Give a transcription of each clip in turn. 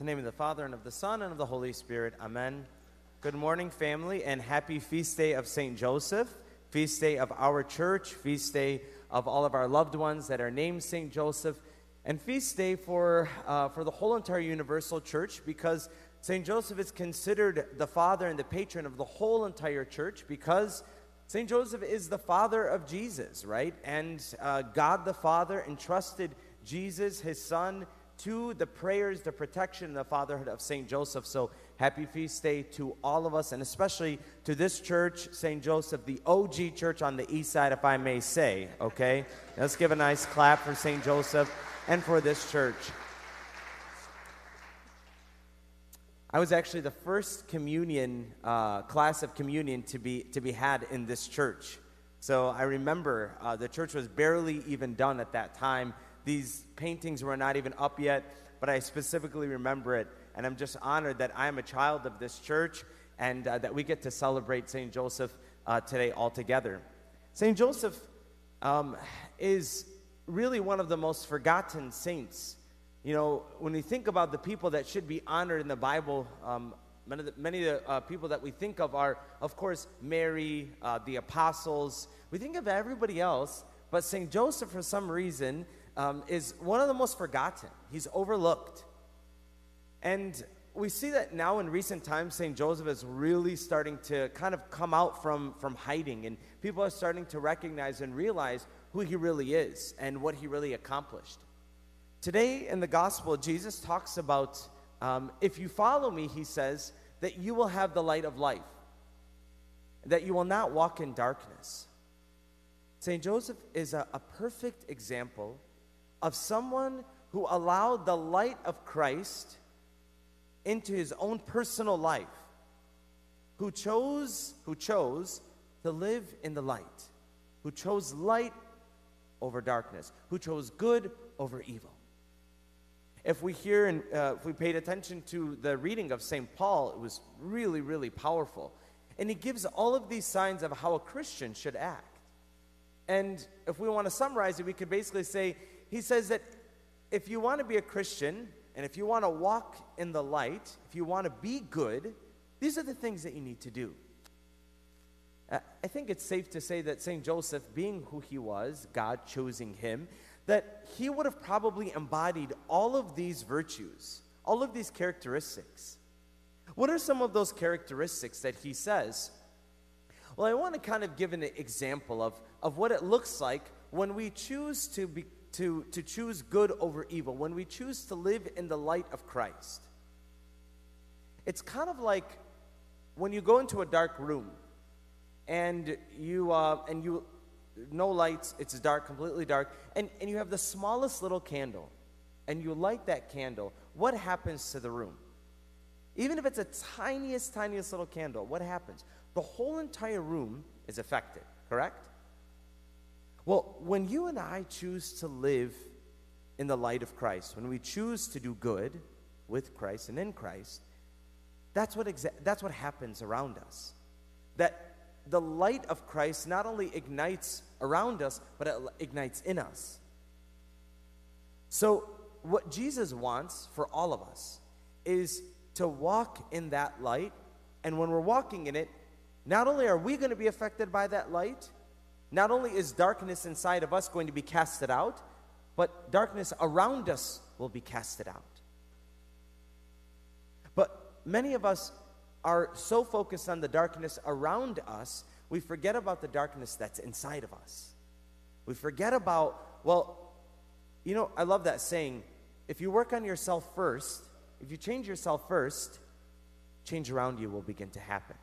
the name of the Father, and of the Son, and of the Holy Spirit. Amen. Good morning, family, and happy feast day of St. Joseph, feast day of our church, feast day of all of our loved ones that are named St. Joseph, and feast day for, uh, for the whole entire Universal Church because St. Joseph is considered the father and the patron of the whole entire church because St. Joseph is the father of Jesus, right? And uh, God the Father entrusted Jesus, his son, to the prayers, the protection, and the fatherhood of St. Joseph. So happy feast day to all of us, and especially to this church, St. Joseph, the OG church on the east side, if I may say, okay? Let's give a nice clap for St. Joseph and for this church. I was actually the first communion uh, class of communion to be to be had in this church. So I remember uh, the church was barely even done at that time. These paintings were not even up yet, but I specifically remember it, and I'm just honored that I am a child of this church and uh, that we get to celebrate St. Joseph uh, today all together. St. Joseph um, is really one of the most forgotten saints you know, when we think about the people that should be honored in the Bible, um, many of the, many of the uh, people that we think of are, of course, Mary, uh, the apostles. We think of everybody else, but St. Joseph, for some reason, um, is one of the most forgotten. He's overlooked. And we see that now in recent times, St. Joseph is really starting to kind of come out from, from hiding, and people are starting to recognize and realize who he really is and what he really accomplished. Today in the gospel, Jesus talks about um, if you follow me, he says, that you will have the light of life, that you will not walk in darkness. St. Joseph is a, a perfect example of someone who allowed the light of Christ into his own personal life, who chose, who chose to live in the light, who chose light over darkness, who chose good over evil. If we hear and uh, if we paid attention to the reading of St. Paul, it was really, really powerful. And he gives all of these signs of how a Christian should act. And if we want to summarize it, we could basically say he says that if you want to be a Christian and if you want to walk in the light, if you want to be good, these are the things that you need to do. I think it's safe to say that St. Joseph, being who he was, God choosing him, that he would have probably embodied all of these virtues, all of these characteristics. What are some of those characteristics that he says? Well, I want to kind of give an example of, of what it looks like when we choose to, be, to, to choose good over evil, when we choose to live in the light of Christ. It's kind of like when you go into a dark room and you, uh, and you no lights, it's dark, completely dark, and, and you have the smallest little candle, and you light that candle, what happens to the room? Even if it's a tiniest, tiniest little candle, what happens? The whole entire room is affected, correct? Well, when you and I choose to live in the light of Christ, when we choose to do good with Christ and in Christ, that's what, exa- that's what happens around us. That the light of Christ not only ignites around us, but it ignites in us. So, what Jesus wants for all of us is to walk in that light. And when we're walking in it, not only are we going to be affected by that light, not only is darkness inside of us going to be casted out, but darkness around us will be casted out. But many of us are so focused on the darkness around us, we forget about the darkness that's inside of us. We forget about, well, you know, I love that saying if you work on yourself first, if you change yourself first, change around you will begin to happen.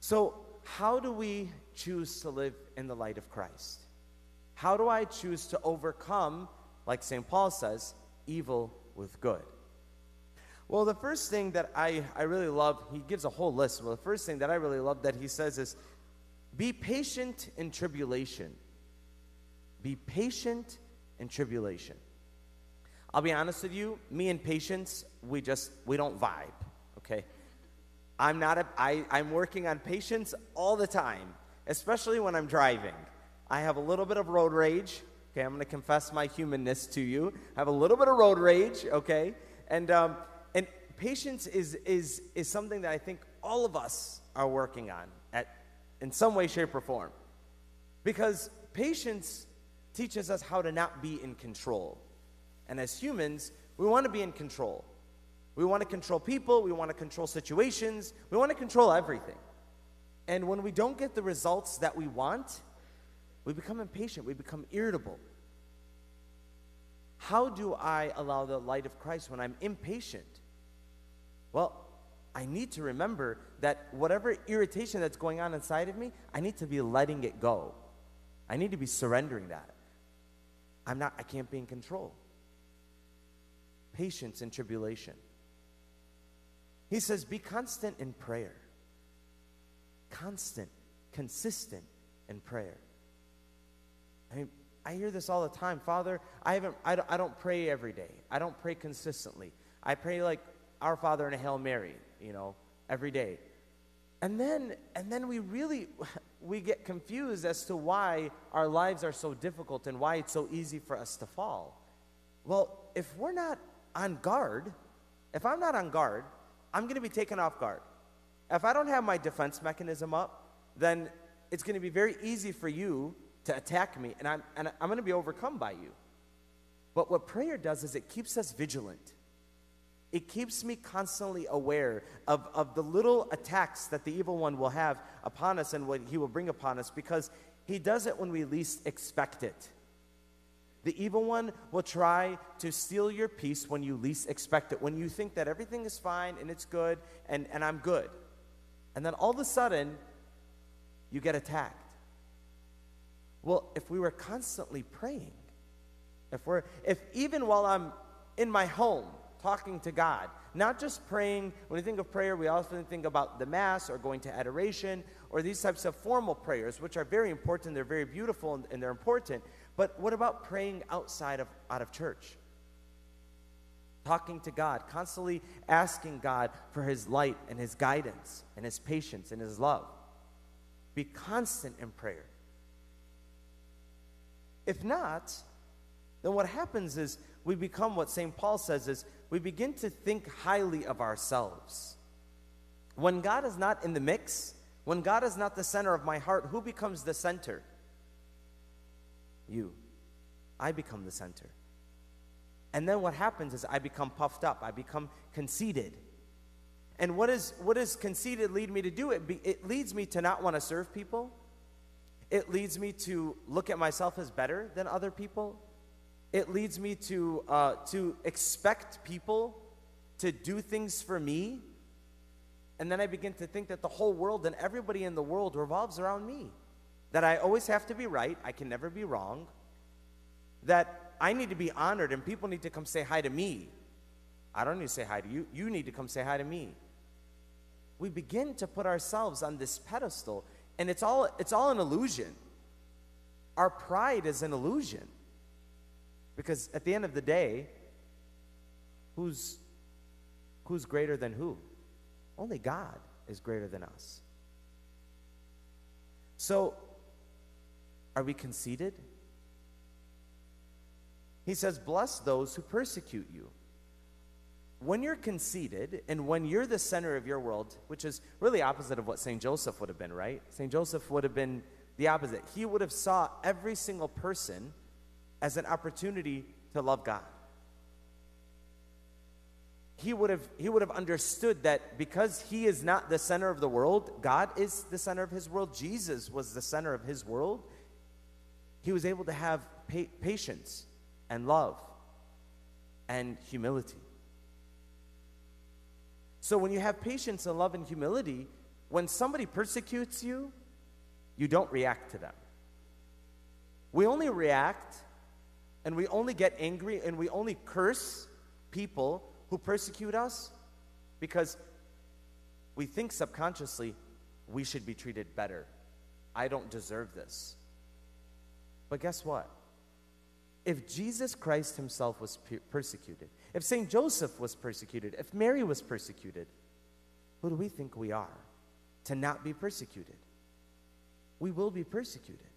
So, how do we choose to live in the light of Christ? How do I choose to overcome, like St. Paul says, evil with good? Well, the first thing that I, I really love, he gives a whole list. Well, the first thing that I really love that he says is be patient in tribulation. Be patient in tribulation. I'll be honest with you, me and patience, we just, we don't vibe, okay? I'm not, a, I, I'm working on patience all the time, especially when I'm driving. I have a little bit of road rage, Okay, I'm going to confess my humanness to you. I have a little bit of road rage, okay? And, um, and patience is, is, is something that I think all of us are working on at, in some way, shape, or form. Because patience teaches us how to not be in control. And as humans, we want to be in control. We want to control people, we want to control situations, we want to control everything. And when we don't get the results that we want, we become impatient, we become irritable. How do I allow the light of Christ when I'm impatient? Well, I need to remember that whatever irritation that's going on inside of me, I need to be letting it go. I need to be surrendering that. I'm not, I can't be in control. Patience in tribulation. He says, be constant in prayer. Constant, consistent in prayer. I mean, I hear this all the time. Father, I haven't I don't, I don't pray every day. I don't pray consistently. I pray like our Father in a Hail Mary, you know, every day. And then and then we really we get confused as to why our lives are so difficult and why it's so easy for us to fall. Well, if we're not on guard, if I'm not on guard, I'm going to be taken off guard. If I don't have my defense mechanism up, then it's going to be very easy for you to attack me, and I'm, and I'm going to be overcome by you. But what prayer does is it keeps us vigilant. It keeps me constantly aware of, of the little attacks that the evil one will have upon us and what he will bring upon us because he does it when we least expect it. The evil one will try to steal your peace when you least expect it, when you think that everything is fine and it's good and, and I'm good. And then all of a sudden, you get attacked. Well, if we were constantly praying, if we're, if even while I'm in my home talking to God, not just praying, when we think of prayer, we often think about the Mass or going to adoration or these types of formal prayers, which are very important, they're very beautiful, and, and they're important. But what about praying outside of, out of church? Talking to God, constantly asking God for His light and His guidance and His patience and His love. Be constant in prayer. If not, then what happens is we become what St. Paul says is we begin to think highly of ourselves. When God is not in the mix, when God is not the center of my heart, who becomes the center? You. I become the center. And then what happens is I become puffed up, I become conceited. And what, is, what does conceited lead me to do? It, be, it leads me to not want to serve people. It leads me to look at myself as better than other people. It leads me to, uh, to expect people to do things for me. And then I begin to think that the whole world and everybody in the world revolves around me. That I always have to be right, I can never be wrong. That I need to be honored and people need to come say hi to me. I don't need to say hi to you, you need to come say hi to me. We begin to put ourselves on this pedestal and it's all, it's all an illusion. Our pride is an illusion. Because at the end of the day, who's, who's greater than who? Only God is greater than us. So, are we conceited? He says, Bless those who persecute you when you're conceited and when you're the center of your world, which is really opposite of what St. Joseph would have been, right? St. Joseph would have been the opposite. He would have saw every single person as an opportunity to love God. He would have he would have understood that because he is not the center of the world, God is the center of his world. Jesus was the center of his world. He was able to have pa- patience and love and humility. So when you have patience and love and humility, when somebody persecutes you, you don't react to them. We only react and we only get angry and we only curse people who persecute us because we think subconsciously we should be treated better. I don't deserve this. But guess what? If Jesus Christ himself was persecuted, if St. Joseph was persecuted, if Mary was persecuted, who do we think we are to not be persecuted? We will be persecuted,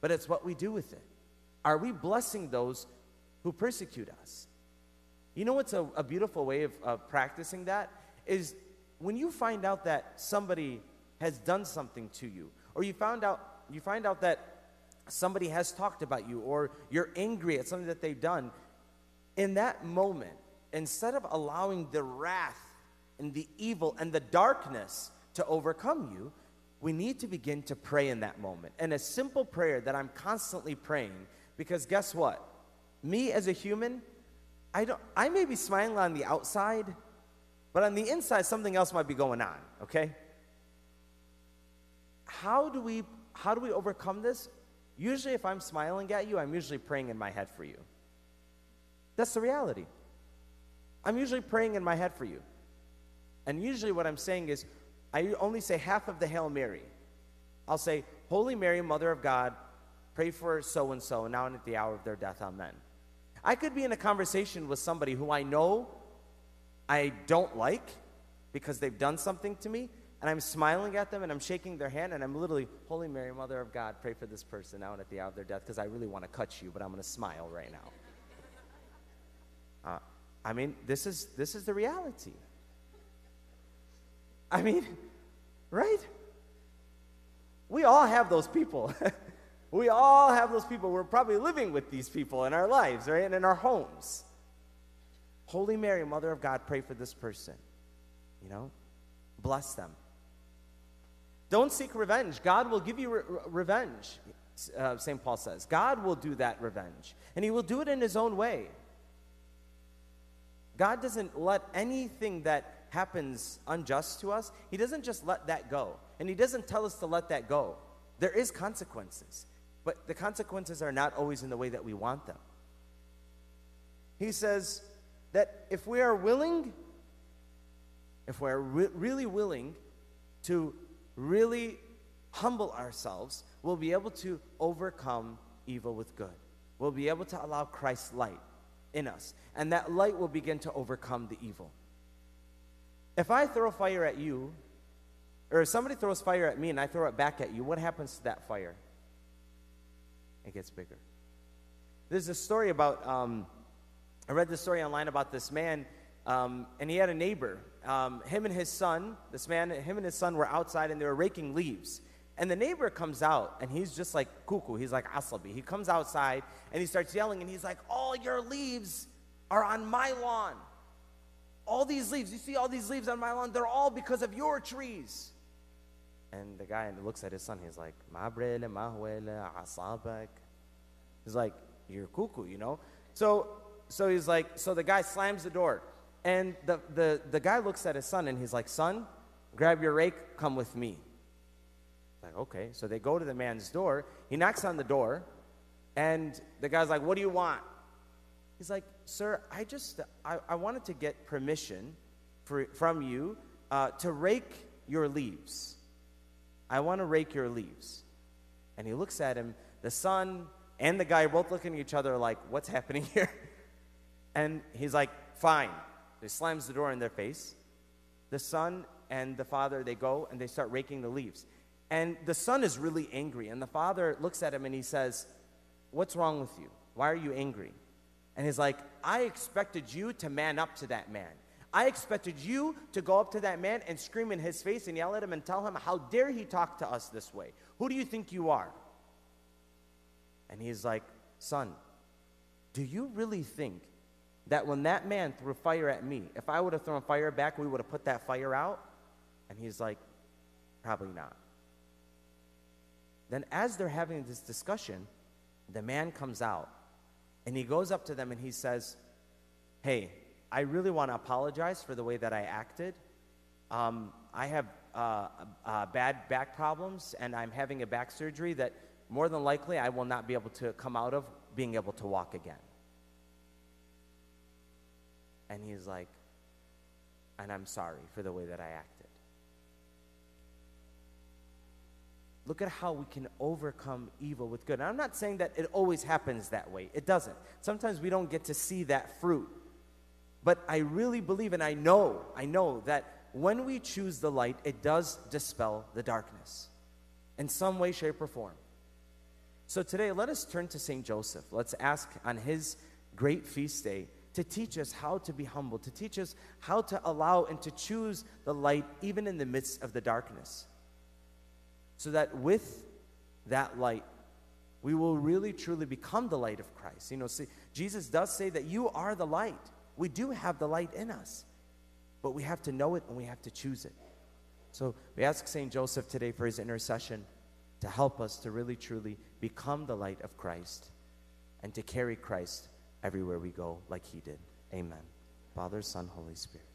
but it's what we do with it. Are we blessing those who persecute us? You know what's a, a beautiful way of, of practicing that? Is when you find out that somebody has done something to you, or you found out you find out that somebody has talked about you, or you're angry at something that they've done, in that moment, instead of allowing the wrath and the evil and the darkness to overcome you, we need to begin to pray in that moment. And a simple prayer that I'm constantly praying, because guess what? Me as a human, I don't I may be smiling on the outside, but on the inside something else might be going on, okay? How do we how do we overcome this? Usually if I'm smiling at you, I'm usually praying in my head for you. That's the reality. I'm usually praying in my head for you. And usually what I'm saying is, I only say half of the Hail Mary. I'll say, Holy Mary, Mother of God, pray for so and so, now and at the hour of their death, amen. I could be in a conversation with somebody who I know I don't like because they've done something to me, and I'm smiling at them and I'm shaking their hand, and I'm literally, Holy Mary, Mother of God, pray for this person now and at the hour of their death because I really want to cut you, but I'm going to smile right now. Uh, I mean, this is, this is the reality. I mean, right? We all have those people. we all have those people. We're probably living with these people in our lives, right? And in our homes. Holy Mary, Mother of God, pray for this person. You know, bless them. Don't seek revenge. God will give you re- revenge, uh, St. Paul says. God will do that revenge, and He will do it in His own way. God doesn't let anything that happens unjust to us, He doesn't just let that go. And He doesn't tell us to let that go. There is consequences, but the consequences are not always in the way that we want them. He says that if we are willing, if we're re- really willing to really humble ourselves, we'll be able to overcome evil with good. We'll be able to allow Christ's light in us, and that light will begin to overcome the evil. If I throw fire at you, or if somebody throws fire at me and I throw it back at you, what happens to that fire? It gets bigger. There's a story about, um, I read this story online about this man, um, and he had a neighbor. Um, him and his son, this man, him and his son were outside and they were raking leaves. And the neighbor comes out and he's just like cuckoo. He's like asabi. He comes outside and he starts yelling and he's like, All your leaves are on my lawn. All these leaves, you see all these leaves on my lawn, they're all because of your trees. And the guy looks at his son, he's like, asabak. He's like, You're cuckoo, you know? So so he's like, so the guy slams the door. And the, the, the guy looks at his son and he's like, Son, grab your rake, come with me. Like, okay. So they go to the man's door. He knocks on the door, and the guy's like, What do you want? He's like, Sir, I just, I, I wanted to get permission for, from you uh, to rake your leaves. I want to rake your leaves. And he looks at him. The son and the guy both looking at each other like, What's happening here? And he's like, Fine. He slams the door in their face. The son and the father, they go and they start raking the leaves. And the son is really angry. And the father looks at him and he says, What's wrong with you? Why are you angry? And he's like, I expected you to man up to that man. I expected you to go up to that man and scream in his face and yell at him and tell him, How dare he talk to us this way? Who do you think you are? And he's like, Son, do you really think that when that man threw fire at me, if I would have thrown fire back, we would have put that fire out? And he's like, Probably not. Then, as they're having this discussion, the man comes out and he goes up to them and he says, Hey, I really want to apologize for the way that I acted. Um, I have uh, uh, bad back problems and I'm having a back surgery that more than likely I will not be able to come out of being able to walk again. And he's like, and I'm sorry for the way that I acted. Look at how we can overcome evil with good. And I'm not saying that it always happens that way. It doesn't. Sometimes we don't get to see that fruit. But I really believe and I know, I know that when we choose the light, it does dispel the darkness in some way, shape, or form. So today, let us turn to St. Joseph. Let's ask on his great feast day to teach us how to be humble, to teach us how to allow and to choose the light even in the midst of the darkness. So that with that light, we will really truly become the light of Christ. You know, see, Jesus does say that you are the light. We do have the light in us, but we have to know it and we have to choose it. So we ask St. Joseph today for his intercession to help us to really truly become the light of Christ and to carry Christ everywhere we go like he did. Amen. Father, Son, Holy Spirit.